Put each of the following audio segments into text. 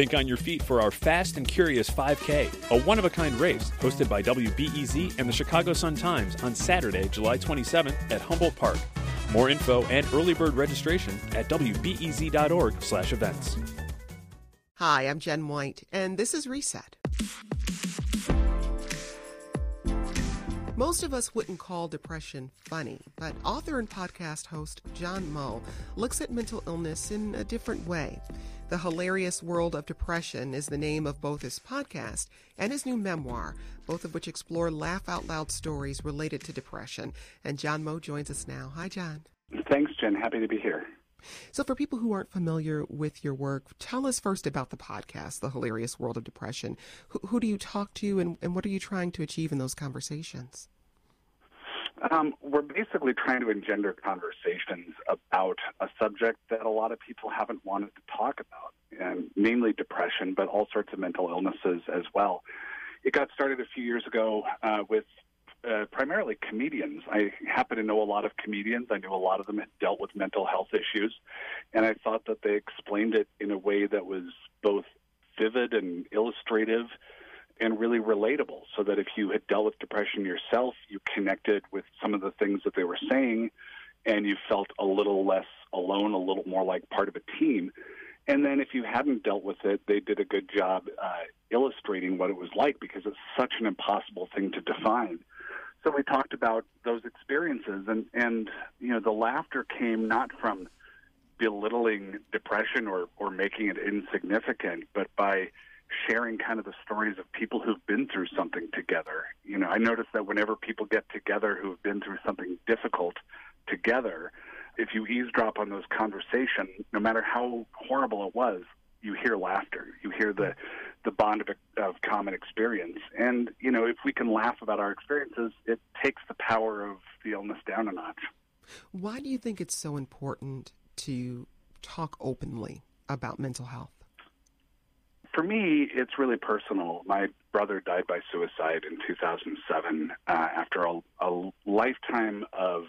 Think on your feet for our Fast and Curious 5K, a one of a kind race hosted by WBEZ and the Chicago Sun Times on Saturday, July 27th at Humboldt Park. More info and early bird registration at wbez.org/events. Hi, I'm Jen White, and this is Reset. Most of us wouldn't call depression funny, but author and podcast host John Moe looks at mental illness in a different way. The Hilarious World of Depression is the name of both his podcast and his new memoir, both of which explore laugh out loud stories related to depression. And John Moe joins us now. Hi, John. Thanks, Jen. Happy to be here. So, for people who aren't familiar with your work, tell us first about the podcast, The Hilarious World of Depression. Who, who do you talk to, and, and what are you trying to achieve in those conversations? Um, we're basically trying to engender conversations about a subject that a lot of people haven't wanted to talk about, and namely depression, but all sorts of mental illnesses as well. It got started a few years ago uh, with uh, primarily comedians. I happen to know a lot of comedians. I knew a lot of them had dealt with mental health issues, and I thought that they explained it in a way that was both vivid and illustrative and really relatable so that if you had dealt with depression yourself, you connected with some of the things that they were saying and you felt a little less alone, a little more like part of a team. And then if you hadn't dealt with it, they did a good job uh, illustrating what it was like because it's such an impossible thing to define. So we talked about those experiences, and and you know the laughter came not from belittling depression or or making it insignificant, but by sharing kind of the stories of people who've been through something together. You know, I notice that whenever people get together who've been through something difficult together, if you eavesdrop on those conversations, no matter how horrible it was, you hear laughter. You hear the the bond of, of common experience. And you know, if we can laugh about our experiences, it takes the power of the illness down a notch. Why do you think it's so important to talk openly about mental health? For me, it's really personal. My brother died by suicide in 2007 uh, after a, a lifetime of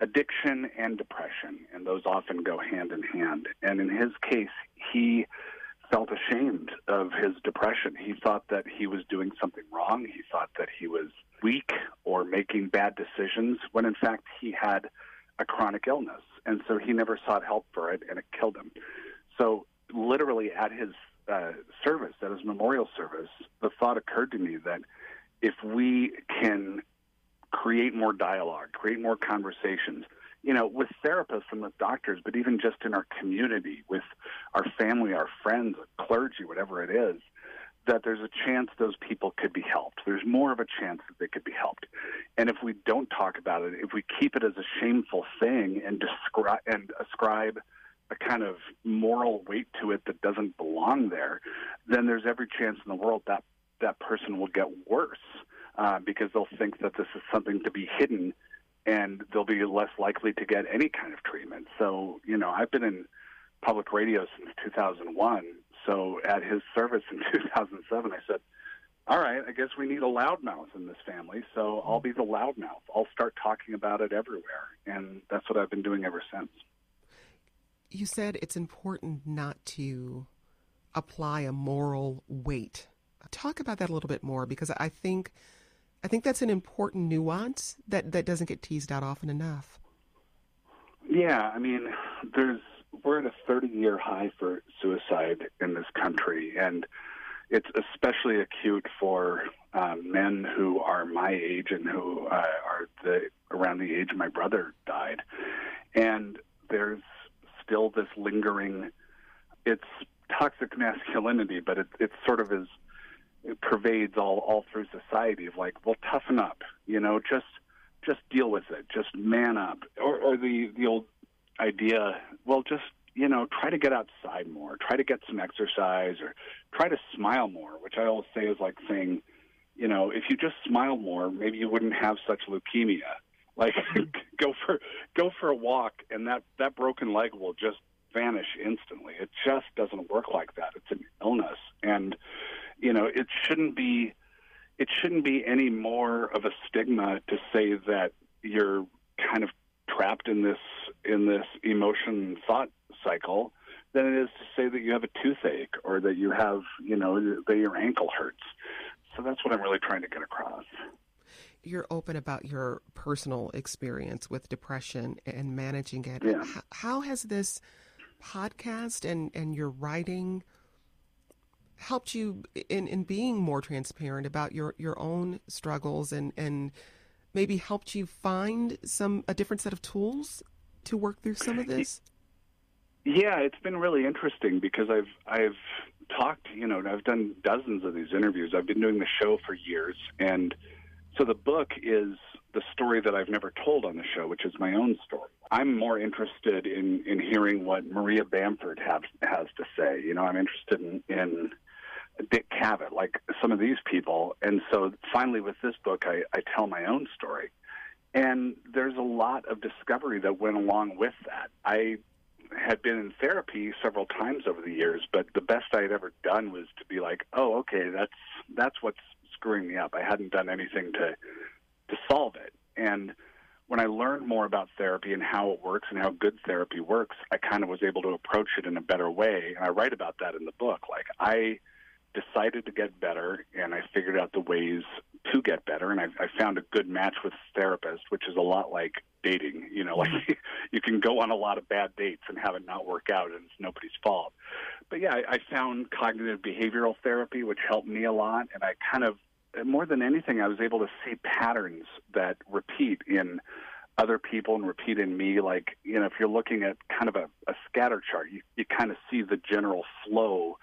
addiction and depression, and those often go hand in hand. And in his case, he felt ashamed of his depression. He thought that he was doing something wrong. He thought that he was weak or making bad decisions, when in fact he had a chronic illness. And so he never sought help for it, and it killed him. So, literally, at his uh, service, at his memorial service, the thought occurred to me that if we can create more dialogue, create more conversations, you know, with therapists and with doctors, but even just in our community, with our family, our friends, clergy, whatever it is, that there's a chance those people could be helped. There's more of a chance that they could be helped. And if we don't talk about it, if we keep it as a shameful thing and describe and ascribe a kind of moral weight to it that doesn't belong there, then there's every chance in the world that that person will get worse uh, because they'll think that this is something to be hidden and they'll be less likely to get any kind of treatment. So, you know, I've been in public radio since 2001. So at his service in 2007, I said, all right, I guess we need a loudmouth in this family. So I'll be the loudmouth. I'll start talking about it everywhere. And that's what I've been doing ever since. You said it's important not to apply a moral weight. Talk about that a little bit more because I think I think that's an important nuance that, that doesn't get teased out often enough. Yeah, I mean, there's we're at a 30 year high for suicide in this country, and it's especially acute for um, men who are my age and who uh, are the around the age my brother died. And there's still this lingering. It's toxic masculinity, but it, it sort of is it pervades all all through society of like, well, toughen up, you know, just just deal with it, just man up, or, or the the old idea, well, just you know, try to get outside more, try to get some exercise, or try to smile more, which I always say is like saying, you know, if you just smile more, maybe you wouldn't have such leukemia. Like, go for go for a walk, and that that broken leg will just vanish instantly. It just doesn't work like that. It's an illness, and you know, it shouldn't be it shouldn't be any more of a stigma to say that you're kind of trapped in this in this emotion thought cycle than it is to say that you have a toothache or that you have, you know, that your ankle hurts. So that's what I'm really trying to get across. You're open about your personal experience with depression and managing it. Yeah. How has this podcast and, and your writing helped you in, in being more transparent about your, your own struggles and, and maybe helped you find some a different set of tools to work through some of this? Yeah, it's been really interesting because I've I've talked, you know, I've done dozens of these interviews. I've been doing the show for years, and so the book is the story that I've never told on the show, which is my own story. I'm more interested in in hearing what Maria Bamford have, has to say. You know, I'm interested in, in Dick Cavett, like some of these people. And so finally, with this book, I, I tell my own story. And there's a lot of discovery that went along with that. I had been in therapy several times over the years, but the best I had ever done was to be like, "Oh, okay, that's that's what's screwing me up." I hadn't done anything to to solve it. And when I learned more about therapy and how it works and how good therapy works, I kind of was able to approach it in a better way. And I write about that in the book. Like I decided to get better and I figured out the ways to get better and I, I found a good match with a therapist, which is a lot like dating. You know, like mm-hmm. you can go on a lot of bad dates and have it not work out and it's nobody's fault. But yeah, I, I found cognitive behavioral therapy, which helped me a lot and I kind of more than anything I was able to see patterns that repeat in other people and repeat in me like you know if you're looking at kind of a, a scatter chart you, you kind of see the general flow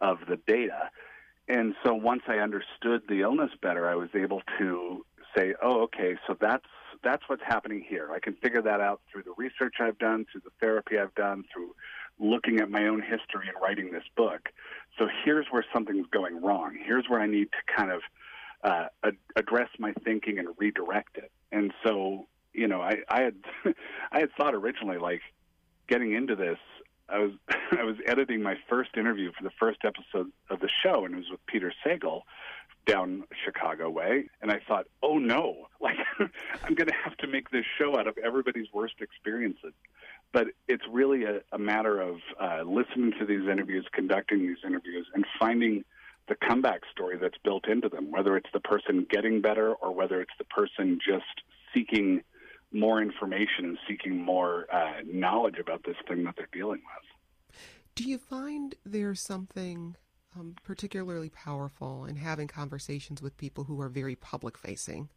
of the data. And so once I understood the illness better, I was able to say, "Oh, okay, so that's that's what's happening here. I can figure that out through the research I've done, through the therapy I've done, through looking at my own history and writing this book. So here's where something's going wrong. Here's where I need to kind of uh, ad- address my thinking and redirect it. And so, you know, I, I had I had thought originally like getting into this I was I was editing my first interview for the first episode of the show, and it was with Peter Sagal down Chicago way, and I thought, oh no, like I'm going to have to make this show out of everybody's worst experiences. But it's really a, a matter of uh, listening to these interviews, conducting these interviews, and finding the comeback story that's built into them, whether it's the person getting better or whether it's the person just seeking more information and seeking more uh, knowledge about this thing that they're dealing with. Do you find there's something um, particularly powerful in having conversations with people who are very public facing?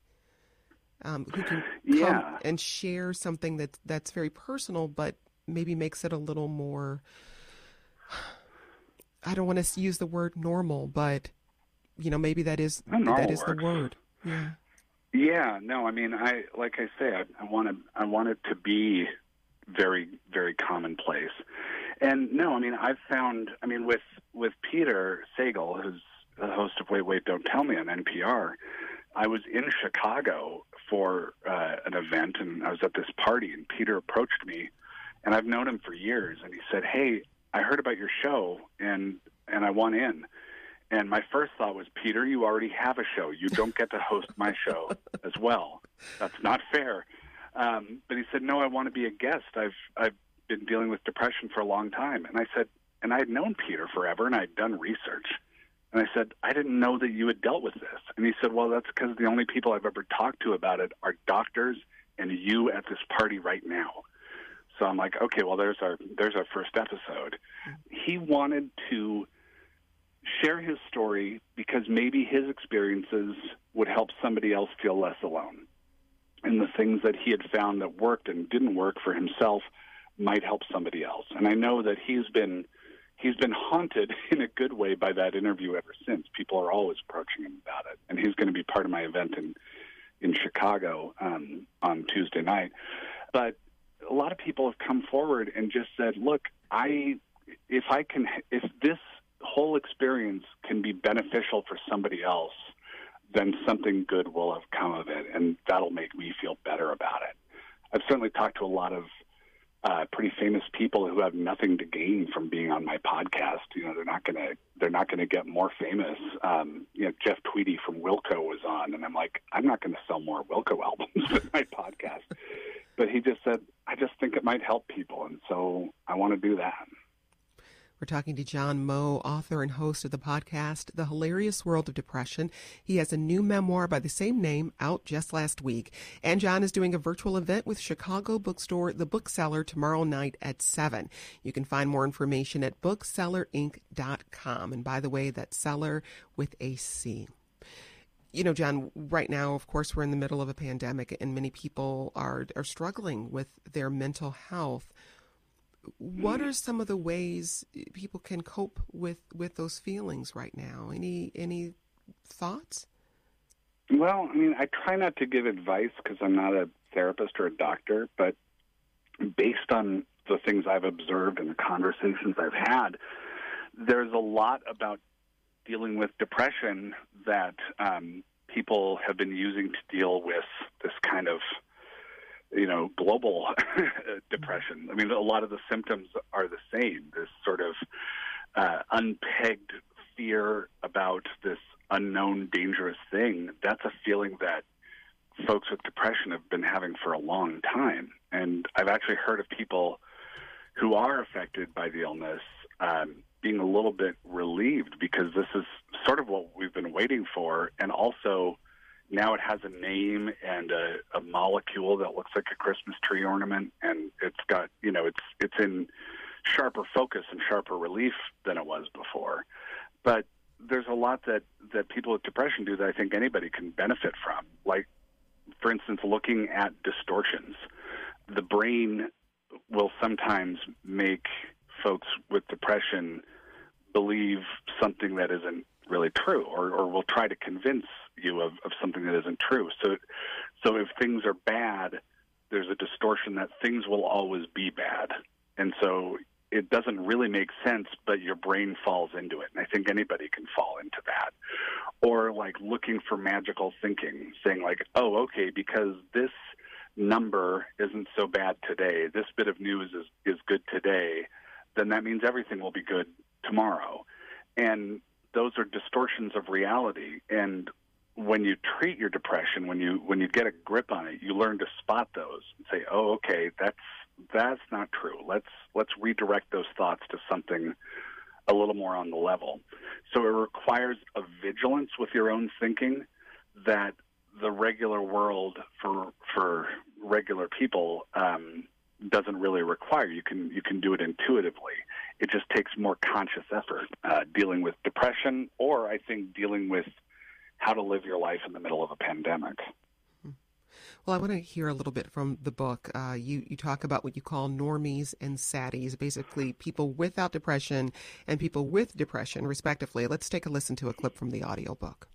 Um, who can yeah. come and share something that that's very personal, but maybe makes it a little more. I don't want to use the word normal, but you know maybe that is that is works. the word. Yeah. Yeah, no, I mean, I like I say, I, I want to, I want it to be very, very commonplace. And no, I mean, I've found, I mean, with with Peter Sagal, who's the host of Wait, Wait, Don't Tell Me on NPR, I was in Chicago for uh, an event, and I was at this party, and Peter approached me, and I've known him for years, and he said, "Hey, I heard about your show, and and I want in." And my first thought was, Peter, you already have a show. You don't get to host my show as well. That's not fair. Um, but he said, No, I want to be a guest. I've I've been dealing with depression for a long time. And I said, and I had known Peter forever, and I'd done research. And I said, I didn't know that you had dealt with this. And he said, Well, that's because the only people I've ever talked to about it are doctors and you at this party right now. So I'm like, okay, well, there's our there's our first episode. He wanted to share his story because maybe his experiences would help somebody else feel less alone. And the things that he had found that worked and didn't work for himself might help somebody else. And I know that he's been he's been haunted in a good way by that interview ever since. People are always approaching him about it, and he's going to be part of my event in in Chicago um, on Tuesday night. But a lot of people have come forward and just said, "Look, I if I can if this whole experience can be beneficial for somebody else, then something good will have come of it, and that'll make me feel better about it. I've certainly talked to a lot of uh, pretty famous people who have nothing to gain from being on my podcast. You know, they're not gonna they're not gonna get more famous. Um, you know, Jeff Tweedy from Wilco was on, and I'm like, I'm not gonna sell more Wilco albums with my podcast. But he just said, I just think it might help people, and so I want to do that. We're talking to John Moe, author and host of the podcast, The Hilarious World of Depression. He has a new memoir by the same name out just last week. And John is doing a virtual event with Chicago bookstore The Book Cellar tomorrow night at 7. You can find more information at bookcellarinc.com. And by the way, that's cellar with a C you know, John, right now, of course, we're in the middle of a pandemic and many people are, are struggling with their mental health what are some of the ways people can cope with with those feelings right now? Any any thoughts? Well, I mean, I try not to give advice because I'm not a therapist or a doctor, but based on the things I've observed and the conversations I've had, there's a lot about dealing with depression that um, people have been using to deal with this kind of you know, global depression. I mean, a lot of the symptoms are the same. This sort of uh, unpegged fear about this unknown, dangerous thing. That's a feeling that folks with depression have been having for a long time. And I've actually heard of people who are affected by the illness um, being a little bit relieved because this is sort of what we've been waiting for, and also now it has a name and a, a molecule that looks like a Christmas tree ornament, and it's got you know it's it's in sharper focus and sharper relief than it was before. But there's a lot that that people with depression do that I think anybody can benefit from. Like, for instance, looking at distortions. The brain will sometimes make folks with depression believe something that isn't really true, or, or will try to convince you of, of something that isn't true. So, so if things are bad, there's a distortion that things will always be bad, and so it doesn't really make sense, but your brain falls into it. And I think anybody can fall into that. Or like looking for magical thinking, saying like, oh, okay, because this number isn't so bad today, this bit of news is, is good today, then that means everything will be good tomorrow. And those are distortions of reality. And when you treat your depression, when you when you get a grip on it, you learn to spot those and say, "Oh, okay, that's that's not true. Let's let's redirect those thoughts to something a little more on the level." So it requires a vigilance with your own thinking that the regular world for for regular people um, doesn't really require. You can you can do it intuitively. It just takes more conscious effort uh, dealing with depression, or I think dealing with how to live your life in the middle of a pandemic. Well, I want to hear a little bit from the book. Uh, you you talk about what you call normies and saddies, basically people without depression and people with depression, respectively. Let's take a listen to a clip from the audiobook.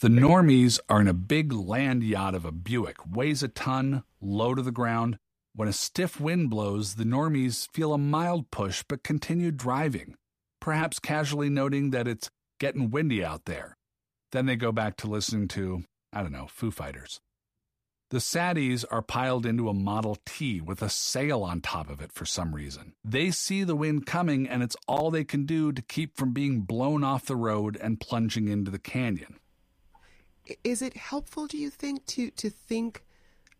The normies are in a big land yacht of a Buick, weighs a ton, low to the ground. When a stiff wind blows, the normies feel a mild push but continue driving, perhaps casually noting that it's getting windy out there. Then they go back to listening to, I don't know, Foo Fighters. The saddies are piled into a Model T with a sail on top of it for some reason. They see the wind coming, and it's all they can do to keep from being blown off the road and plunging into the canyon. Is it helpful, do you think, to, to think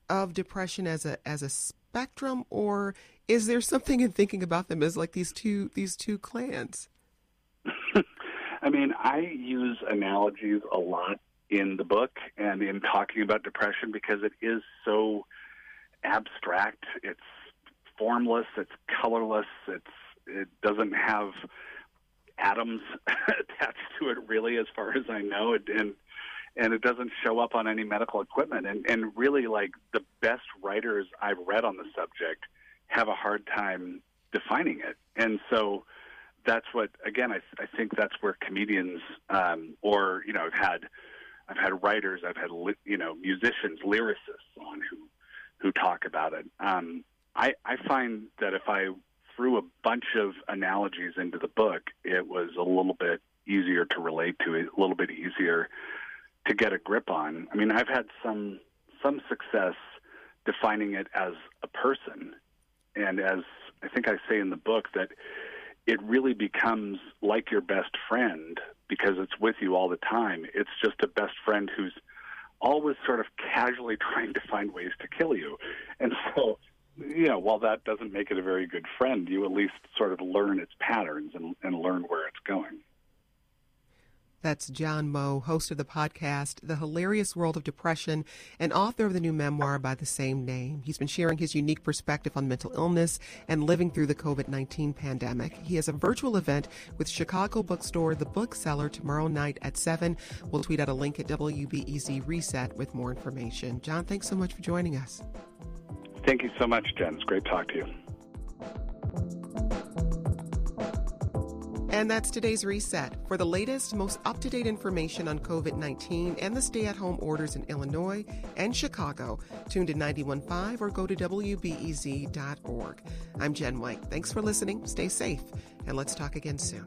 of depression as a as a spectrum, or is there something in thinking about them as like these two these two clans? I mean, I use analogies a lot in the book and in talking about depression because it is so abstract. It's formless. It's colorless. It's it doesn't have atoms attached to it really, as far as I know, it, and and it doesn't show up on any medical equipment. And and really, like the best writers I've read on the subject have a hard time defining it. And so that's what again I, I think that's where comedians um, or you know I've had I've had writers I've had you know musicians lyricists on who who talk about it. Um, I I find that if I threw a bunch of analogies into the book, it was a little bit easier to relate to, a little bit easier to get a grip on. I mean, I've had some some success defining it as a person, and as I think I say in the book that it really becomes like your best friend because it's with you all the time. It's just a best friend who's always sort of casually trying to find ways to kill you. And so you know, while that doesn't make it a very good friend, you at least sort of learn its patterns and, and learn where it's going. That's John Moe, host of the podcast, The Hilarious World of Depression, and author of the new memoir by the same name. He's been sharing his unique perspective on mental illness and living through the COVID 19 pandemic. He has a virtual event with Chicago bookstore The Book Cellar tomorrow night at 7. We'll tweet out a link at WBEZ Reset with more information. John, thanks so much for joining us. Thank you so much, Jen. It's great to talk to you. And that's today's reset. For the latest, most up to date information on COVID 19 and the stay at home orders in Illinois and Chicago, tune to 915 or go to WBEZ.org. I'm Jen White. Thanks for listening. Stay safe, and let's talk again soon.